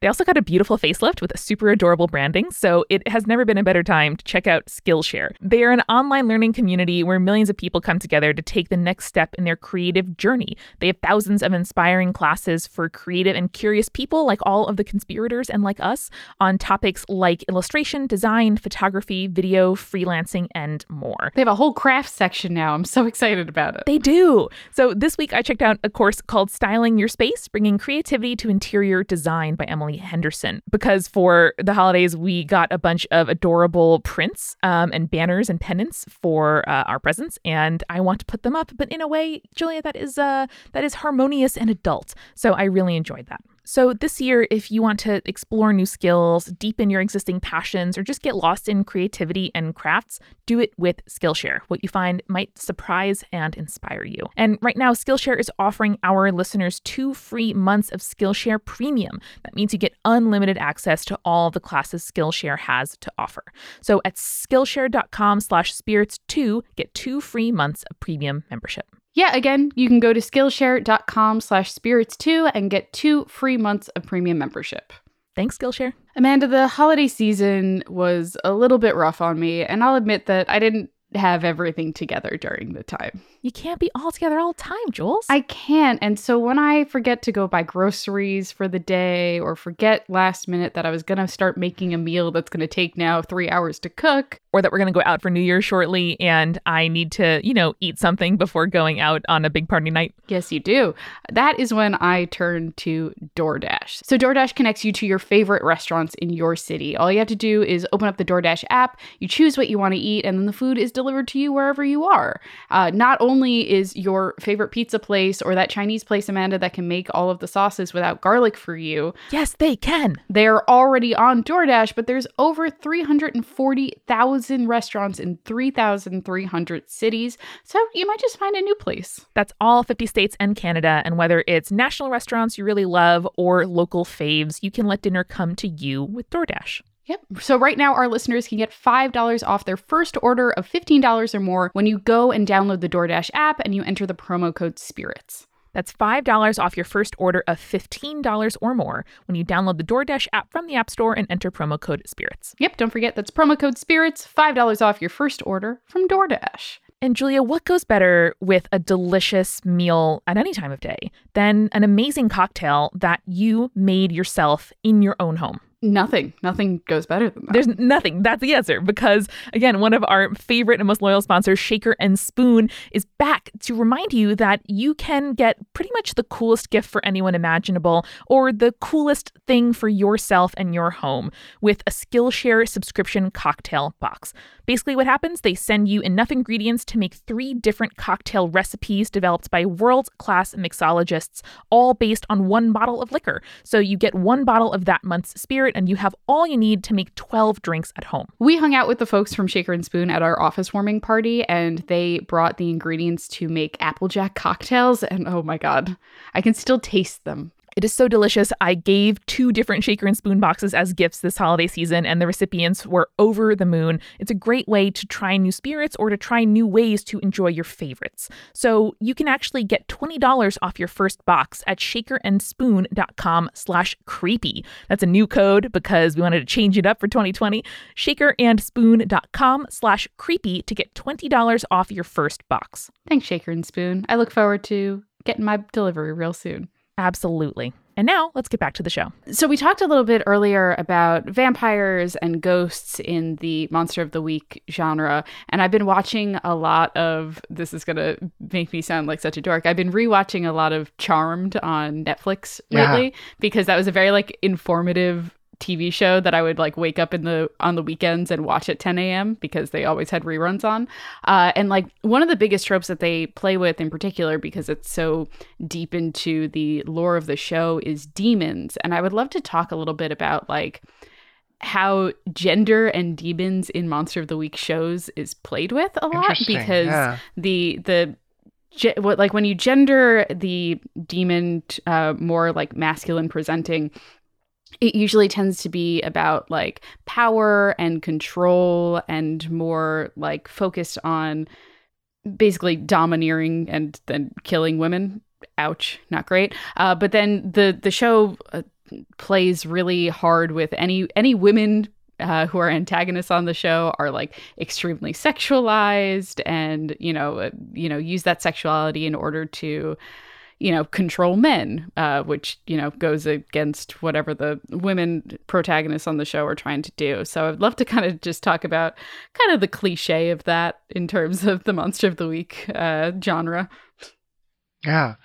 They also got a beautiful facelift with a super adorable branding, so it has never been a better time to check out Skillshare. They are an online learning community where millions of people come together to take the next step in their creative journey. They have thousands of inspiring classes for creative and curious people like all of the conspirators and like us on topics like illustration, design, photography, video, freelancing, and more. They have a whole craft section now. I'm so excited about it. They do. So this week I checked out a course called Styling Your Space, Bringing Creativity to Interior Design by Emily Henderson. Because for the holidays, we got a bunch of adorable prints um, and banners and pennants for uh, our presents, and I want to put them up, but in a way, Julia, that is uh, that is harmonious and adult. So I really enjoyed that. So, this year, if you want to explore new skills, deepen your existing passions, or just get lost in creativity and crafts, do it with Skillshare. What you find might surprise and inspire you. And right now, Skillshare is offering our listeners two free months of Skillshare Premium. That means you get unlimited access to all the classes Skillshare has to offer. So, at skillshare.com slash spirits2, get two free months of premium membership. Yeah, again, you can go to skillshare.com slash spirits2 and get two free months of premium membership. Thanks, Skillshare. Amanda, the holiday season was a little bit rough on me, and I'll admit that I didn't have everything together during the time. You can't be all together all the time, Jules. I can't. And so when I forget to go buy groceries for the day or forget last minute that I was going to start making a meal that's going to take now three hours to cook, or that we're going to go out for New Year shortly and I need to, you know, eat something before going out on a big party night. Yes, you do. That is when I turn to DoorDash. So, DoorDash connects you to your favorite restaurants in your city. All you have to do is open up the DoorDash app, you choose what you want to eat, and then the food is delivered to you wherever you are. Uh, not only is your favorite pizza place or that Chinese place, Amanda, that can make all of the sauces without garlic for you, Yes, they can. they're already on DoorDash, but there's over 340,000 restaurants in 3,300 cities. So you might just find a new place. That's all 50 states and Canada. And whether it's national restaurants you really love or local faves, you can let dinner come to you with DoorDash. Yep. So right now, our listeners can get $5 off their first order of $15 or more when you go and download the DoorDash app and you enter the promo code SPIRITS. That's $5 off your first order of $15 or more when you download the DoorDash app from the App Store and enter promo code SPIRITS. Yep, don't forget that's promo code SPIRITS, $5 off your first order from DoorDash. And Julia, what goes better with a delicious meal at any time of day than an amazing cocktail that you made yourself in your own home? Nothing. Nothing goes better than that. There's nothing. That's the answer. Because, again, one of our favorite and most loyal sponsors, Shaker and Spoon, is back to remind you that you can get pretty much the coolest gift for anyone imaginable or the coolest thing for yourself and your home with a Skillshare subscription cocktail box. Basically, what happens, they send you enough ingredients to make three different cocktail recipes developed by world class mixologists, all based on one bottle of liquor. So you get one bottle of that month's spirit and you have all you need to make 12 drinks at home. We hung out with the folks from Shaker and Spoon at our office warming party, and they brought the ingredients to make Applejack cocktails. And oh my God, I can still taste them. It is so delicious. I gave two different shaker and spoon boxes as gifts this holiday season, and the recipients were over the moon. It's a great way to try new spirits or to try new ways to enjoy your favorites. So you can actually get $20 off your first box at shakerandspoon.com slash creepy. That's a new code because we wanted to change it up for 2020. Shakerandspoon.com slash creepy to get $20 off your first box. Thanks, Shaker and Spoon. I look forward to getting my delivery real soon. Absolutely. And now let's get back to the show. So, we talked a little bit earlier about vampires and ghosts in the Monster of the Week genre. And I've been watching a lot of this, is going to make me sound like such a dork. I've been rewatching a lot of Charmed on Netflix lately yeah. because that was a very like informative TV show that I would like wake up in the on the weekends and watch at 10 a.m. because they always had reruns on. Uh, and like one of the biggest tropes that they play with in particular because it's so deep into the lore of the show is demons. And I would love to talk a little bit about like how gender and demons in Monster of the Week shows is played with a lot because yeah. the the what like when you gender the demon uh, more like masculine presenting it usually tends to be about like power and control and more like focused on basically domineering and then killing women. Ouch. Not great. Uh, but then the the show uh, plays really hard with any any women uh, who are antagonists on the show are like extremely sexualized and you know uh, you know use that sexuality in order to you know, control men, uh, which, you know, goes against whatever the women protagonists on the show are trying to do. So I'd love to kind of just talk about kind of the cliche of that in terms of the Monster of the Week uh, genre. Yeah.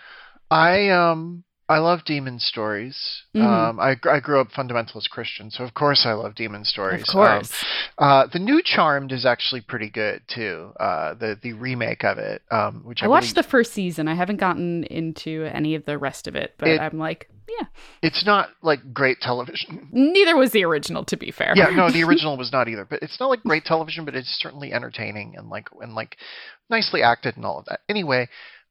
I, um, I love demon stories. Mm-hmm. Um, I, I grew up fundamentalist Christian, so of course I love demon stories. Of course. Um, uh, the new Charmed is actually pretty good too. Uh, the the remake of it, um, which I, I watched the first season. I haven't gotten into any of the rest of it, but it, I'm like, yeah. It's not like great television. Neither was the original, to be fair. Yeah, no, the original was not either. But it's not like great television, but it's certainly entertaining and like and like nicely acted and all of that. Anyway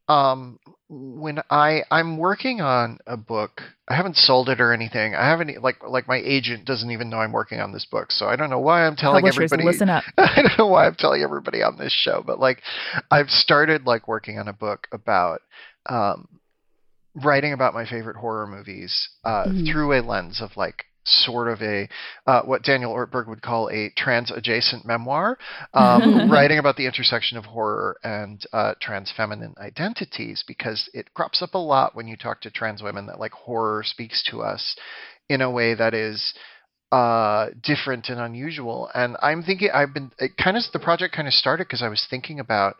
um, when I I'm working on a book, I haven't sold it or anything. I haven't like like my agent doesn't even know I'm working on this book, so I don't know why I'm telling Publishers, everybody. Listen up. I don't know why I'm telling everybody on this show, but like I've started like working on a book about um, writing about my favorite horror movies uh, mm-hmm. through a lens of like sort of a uh, what Daniel Ortberg would call a trans adjacent memoir, um, writing about the intersection of horror and uh, trans feminine identities because it crops up a lot when you talk to trans women that like horror speaks to us in a way that is uh different and unusual. And i'm thinking i've been it kind of the project kind of started because i was thinking about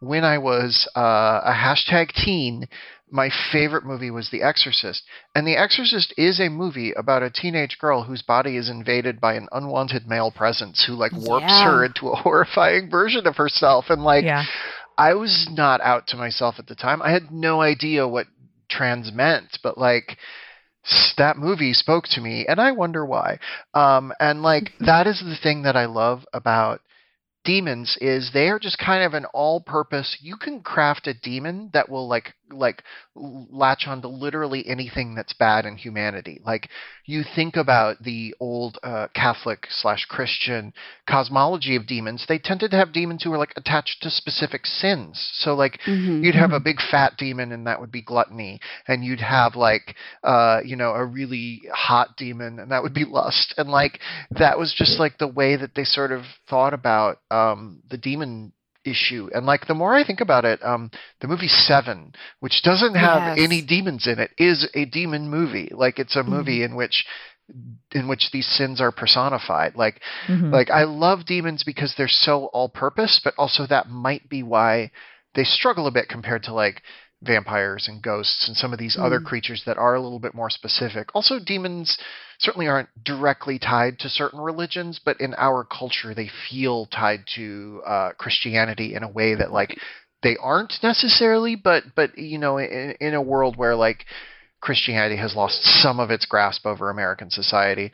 when i was uh, a hashtag teen my favorite movie was The Exorcist. And The Exorcist is a movie about a teenage girl whose body is invaded by an unwanted male presence who like warps yeah. her into a horrifying version of herself. And like yeah. I was not out to myself at the time. I had no idea what trans meant, but like that movie spoke to me and I wonder why. Um and like that is the thing that I love about demons is they are just kind of an all purpose you can craft a demon that will like like latch on to literally anything that's bad in humanity. Like you think about the old uh, Catholic slash Christian cosmology of demons, they tended to have demons who were like attached to specific sins. So like mm-hmm. you'd have a mm-hmm. big fat demon and that would be gluttony, and you'd have like uh, you know a really hot demon and that would be lust, and like that was just like the way that they sort of thought about um, the demon issue. And like the more I think about it, um, the movie Seven, which doesn't have yes. any demons in it, is a demon movie. Like it's a movie mm-hmm. in which in which these sins are personified. Like Mhm. like I love demons because they're so all purpose, but also that might be why they struggle a bit compared to like vampires and ghosts and some of these other Mm. creatures that are a little bit more specific. Also demons certainly aren't directly tied to certain religions, but in our culture they feel tied to uh, Christianity in a way that like they aren't necessarily, but but you know in, in a world where like Christianity has lost some of its grasp over American society,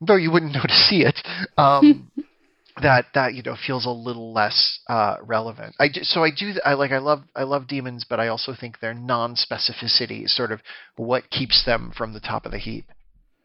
though you wouldn't know to see it. Um, that that you know feels a little less uh, relevant. I ju- so I do I like I love I love demons, but I also think their non-specificity is sort of what keeps them from the top of the heap.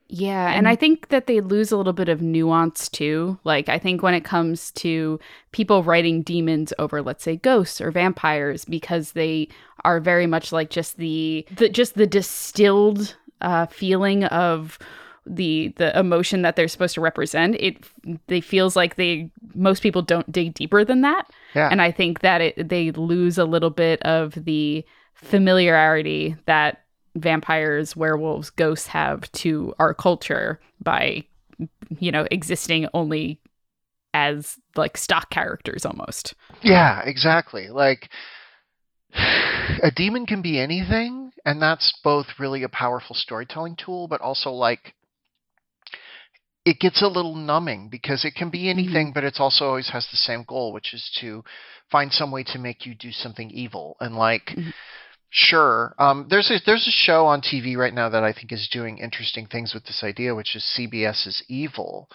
Yeah, and And- I think that they lose a little bit of nuance too. Like I think when it comes to people writing demons over let's say ghosts or vampires because they are very much like just the, the just the distilled uh feeling of the the emotion that they're supposed to represent it they feels like they most people don't dig deeper than that Yeah. and i think that it they lose a little bit of the familiarity that vampires werewolves ghosts have to our culture by you know existing only as like stock characters almost Yeah, exactly. Like a demon can be anything, and that's both really a powerful storytelling tool, but also like it gets a little numbing because it can be anything, but it's also always has the same goal, which is to find some way to make you do something evil. And like Mhm. Sure. Um, there's a there's a show on TV right now that I think is doing interesting things with this idea, which is CBS's Evil,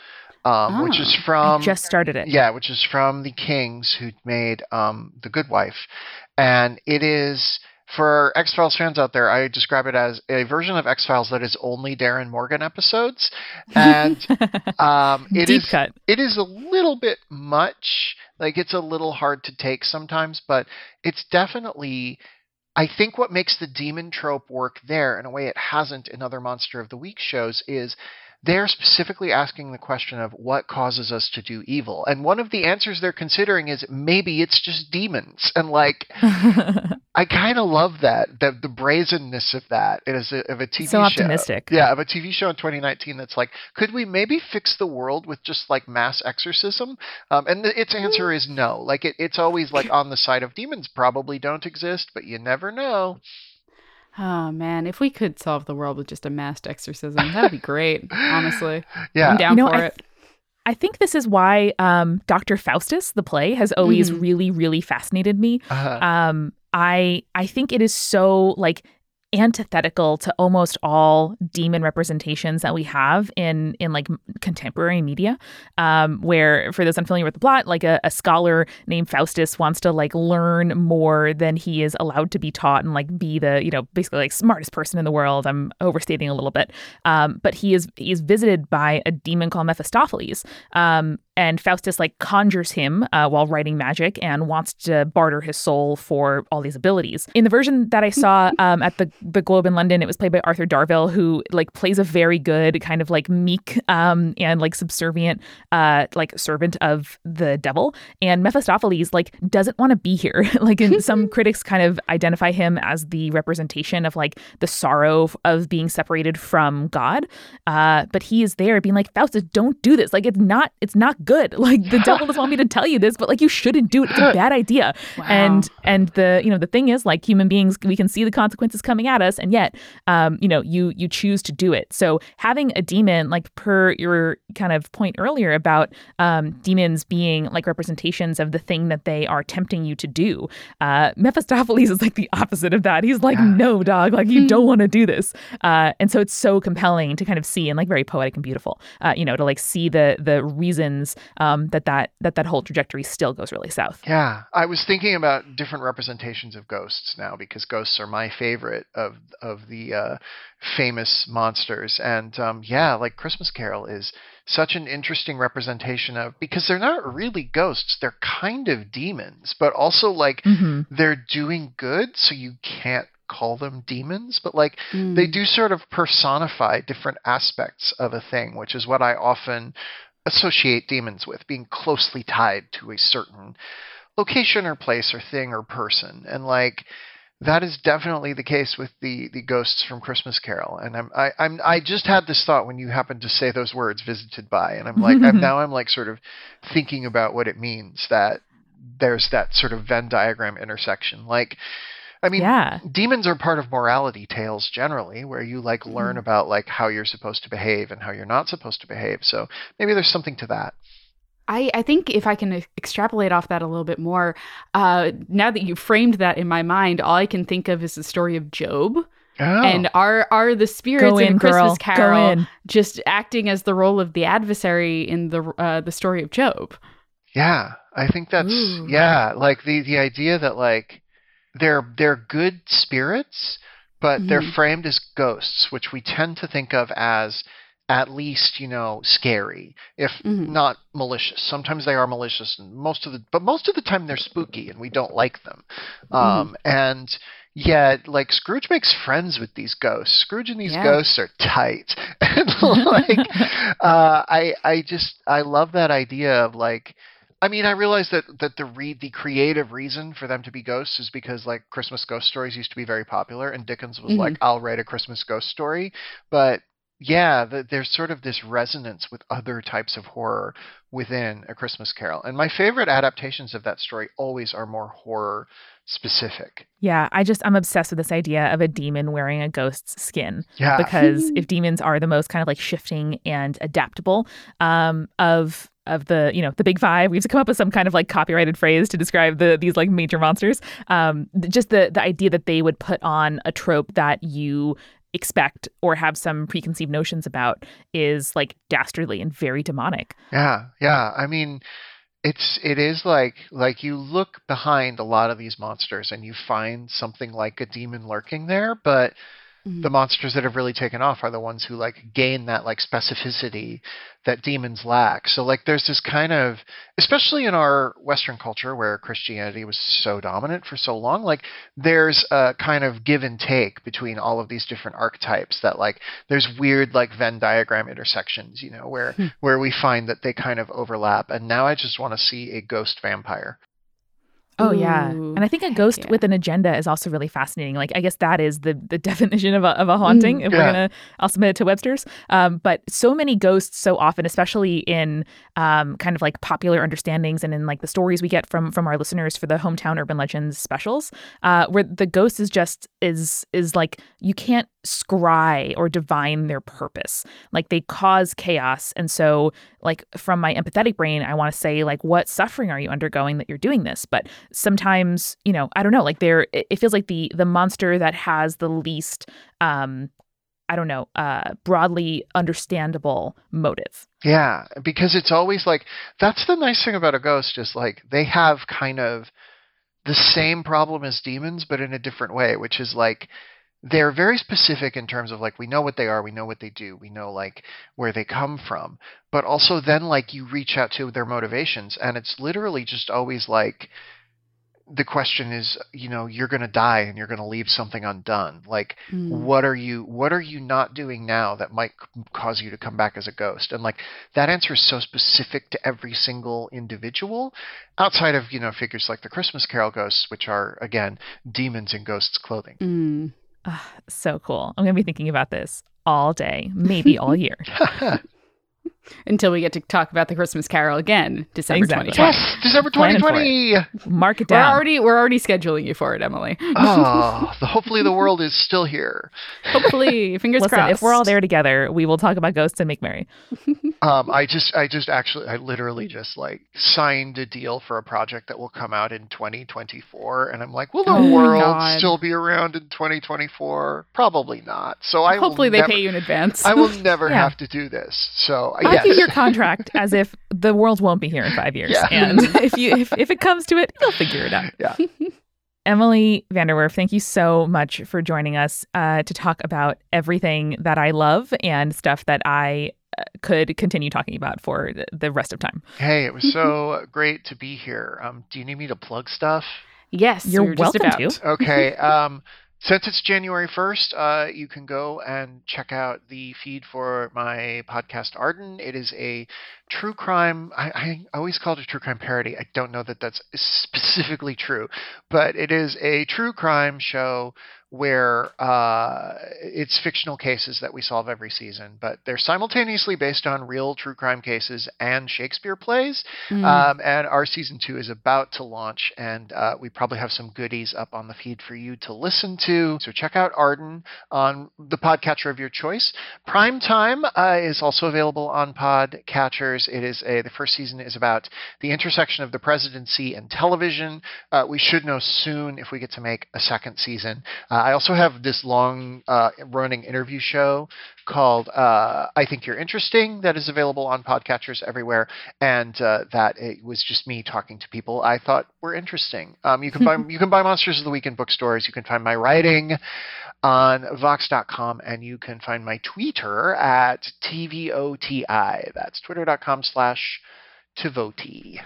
um, which is Oh, from I just started it. yeah, which is from the Kings who made um, The Good Wife, and it is for X Files fans out there. I describe it as a version of X Files that is only Darin Morgan episodes, and um, it Deep is cut. it is a little bit much. Like it's a little hard to take sometimes, but it's definitely. I think what makes the demon trope work there in a way it hasn't in other Monster of the Week shows is they're specifically asking the question of what causes us to do evil. And one of the answers they're considering is maybe it's just demons. And like I kind of love that, the the brazenness of that as a, of a TV so show. optimistic. Yeah, of a TV show in 2019 that's like, could we maybe fix the world with just like mass exorcism? Um, and the, its answer is no. Like it, it's always like on the side of demons probably don't exist, but you never know. Oh man if we could solve the world with just a mass exorcism that'd be great honestly Yeah, i'm down You know, for I it I think this is why um, Dr. Faustus, the play, has always Mhm. really, really fascinated me. uh, Um, I I think it is so like antithetical to almost all demon representations that we have in in like contemporary media um where for those unfamiliar with the plot like a, a scholar named faustus wants to like learn more than he is allowed to be taught and like be the you know basically like smartest person in the world. I'm overstating a little bit. Um but he is he is visited by a demon called mephistopheles um and Faustus like conjures him uh, while writing magic and wants to barter his soul for all these abilities. In the version that I saw um, at the the Globe in London, it was played by Arthur Darvill, who like plays a very good kind of like meek um, and like subservient uh, like servant of the devil. And Mephistopheles like doesn't want to be here. like some critics kind of identify him as the representation of like the sorrow of being separated from God. Uh, but he is there being like Faustus, don't do this. Like it's not it's not good. Like the devil doesn't want me to tell you this, but like you shouldn't do it. It's a bad idea. And and the you know the thing is like human beings we can see the consequences coming at us, and yet um you know you you choose to do it. So having a demon like per your kind of point earlier about um demons being like representations of the thing that they are tempting you to do. Uh, Mephistopheles is like the opposite of that. He's like, Yeah. no, dog, like you don't want to do this. Uh, and so it's so compelling to kind of see and like very poetic and beautiful. Uh, you know, to like see the the reasons um, that that that that whole trajectory still goes really south. Yeah, I was thinking about different representations of ghosts now because ghosts are my favorite of of the uh, famous monsters, and um, yeah, like Christmas Carol is such an interesting representation of because they're not really ghosts; they're kind of demons, but also like hmm they're doing good, so you can't call them demons, but like Mm. they do sort of personify different aspects of a thing, which is what I often associate demons with, being closely tied to a certain location or place or thing or person. And like that is definitely the case with the the ghosts from Christmas Carol. And I'm I, I'm I just had this thought when you happened to say those words, visited by, and I'm like I'm now I'm like sort of thinking about what it means that there's that sort of Venn diagram intersection. Like I mean, Yeah. demons are part of morality tales generally, where you like learn Mhm. about like how you're supposed to behave and how you're not supposed to behave. So maybe there's something to that. I, I think if I can extrapolate off that a little bit more, uh, now that you framed that in my mind, all I can think of is the story of Job. Oh, And are are the spirits Go in, in, Christmas girl. Carol in. just acting as the role of the adversary in the uh, the story of Job? yeah, I think that's Ooh. yeah, like the the idea that like they're they're good spirits, but they're Mhm. framed as ghosts, which we tend to think of as at least you know scary if Mhm. not malicious sometimes they are malicious and most of the but most of the time they're spooky and we don't like them um and yet like scrooge makes friends with these ghosts scrooge and these Yeah. ghosts are tight and like uh i i just i love that idea of like I mean, I realize that that the re- the creative reason for them to be ghosts is because like Christmas ghost stories used to be very popular, and Dickens was Mhm. like, "I'll write a Christmas ghost story." But yeah, the, there's sort of this resonance with other types of horror within A Christmas Carol, and my favorite adaptations of that story always are more horror specific. Yeah, I just I'm obsessed with this idea of a demon wearing a ghost's skin Yeah, because if demons are the most kind of like shifting and adaptable um, of of the you know the big five, we have to come up with some kind of like copyrighted phrase to describe the these like major monsters. Um, just the the idea that they would put on a trope that you expect or have some preconceived notions about is like dastardly and very demonic. Yeah, yeah. I mean, it's it is like like you look behind a lot of these monsters and you find something like a demon lurking there, but Mhm. the monsters that have really taken off are the ones who like gain that like specificity that demons lack. So like there's this kind of especially in our western culture where Christianity was so dominant for so long, like there's a kind of give and take between all of these different archetypes that like there's weird like Venn diagram intersections, you know, where Hmm. where we find that they kind of overlap. And now I just want to see a ghost vampire. Oh yeah, and I think a ghost yeah. with an agenda is also really fascinating. Like I guess that is the the definition of a of a haunting. Mm, if yeah. we're gonna, I'll submit it to Webster's. Um, but so many ghosts, so often, especially in um, kind of like popular understandings and in like the stories we get from from our listeners for the hometown urban legends specials, uh, where the ghost is just is is like you can't scry or divine their purpose. Like they cause chaos, and so like from my empathetic brain, I want to say like, what suffering are you undergoing that you're doing this? But sometimes you know i don't know like there it feels like the the monster that has the least um i don't know uh broadly understandable motive Yeah, because it's always like that's the nice thing about a ghost is like they have kind of the same problem as demons but in a different way, which is like they're very specific in terms of like we know what they are, we know what they do, we know like where they come from, but also then like you reach out to their motivations and it's literally just always like the question is, you know, you're going to die and you're going to leave something undone. Like Mm. what are you what are you not doing now that might c- cause you to come back as a ghost and like that answer is so specific to every single individual outside of you know figures like the christmas carol ghosts which are again demons in ghosts clothing Mm. So cool. I'm gonna be thinking about this all day maybe all year Until we get to talk about the Christmas Carol again, December Exactly. 2020. yes december Planning for 2020 mark it We're down already we're already scheduling you for it, Emily. oh the, hopefully the world is still here Hopefully, fingers listen crossed. if we're all there together we will talk about ghosts and make merry um i just i just actually i literally just like signed a deal for a project that will come out in 2024 and i'm like will the Oh world still be around in 2024 probably not so i will Hopefully, they never- pay you in advance. I will never Yeah. have to do this. So I'll yes. give your contract as if the world won't be here in five years, Yeah. and if you if, if it comes to it, you'll figure it out. Yeah. Emily VanDerWerff, thank you so much for joining us uh, to talk about everything that I love and stuff that I uh, could continue talking about for the- the rest of time. hey, it was so great to be here. Um, do you need me to plug stuff? yes, You're we were just welcome about. to. Okay. um, Since it's January 1st, uh, you can go and check out the feed for my podcast Arden. It is a true crime. I, I, always call it a true crime parody. I don't know that that's specifically true, but it is a true crime show where uh, it's fictional cases that we solve every season, but they're simultaneously based on real true crime cases and Shakespeare plays. Mm. Um, and our season two is about to launch, and uh, we probably have some goodies up on the feed for you to listen to. So check out Arden on the podcatcher of your choice. Prime Time uh, is also available on podcatchers. It is a the first season is about the intersection of the presidency and television. Uh, we should know soon if we get to make a second season. Uh, I also have this long uh, running interview show called uh, I Think You're Interesting that is available on podcatchers everywhere, and uh, that it was just me talking to people I thought were interesting. Um, you can buy you can buy Monsters of the Week in bookstores. You can find my writing on Vox.com, and you can find my Twitter at tvoti. That's twitter.com slash tvoti.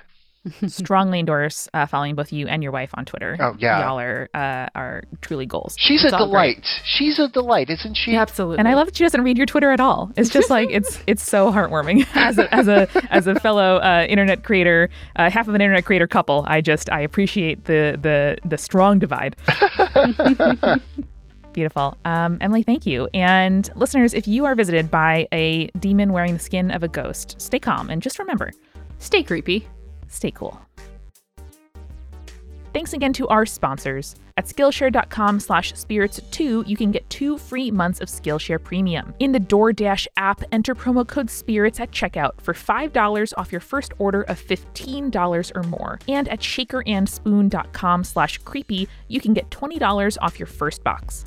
strongly endorse uh, following both you and your wife on Twitter. Oh yeah, y'all are uh, are truly goals. She's it's a delight. Great. She's a delight, isn't she? Absolutely. And I love that she doesn't read your Twitter at all. It's just like it's it's so heartwarming as a as a as a fellow uh, internet creator, uh, half of an internet creator couple. I just I appreciate the the the strong divide. Beautiful. Um, Emily, thank you. And listeners, if you are visited by a demon wearing the skin of a ghost, stay calm and just remember stay creepy stay cool. Thanks again to our sponsors. At Skillshare.com slash spirits2, you can get two free months of Skillshare Premium. In the DoorDash app, enter promo code SPIRITS at checkout for $5 off your first order of $15 or more. And at shakerandspoon.com slash creepy, you can get $20 off your first box.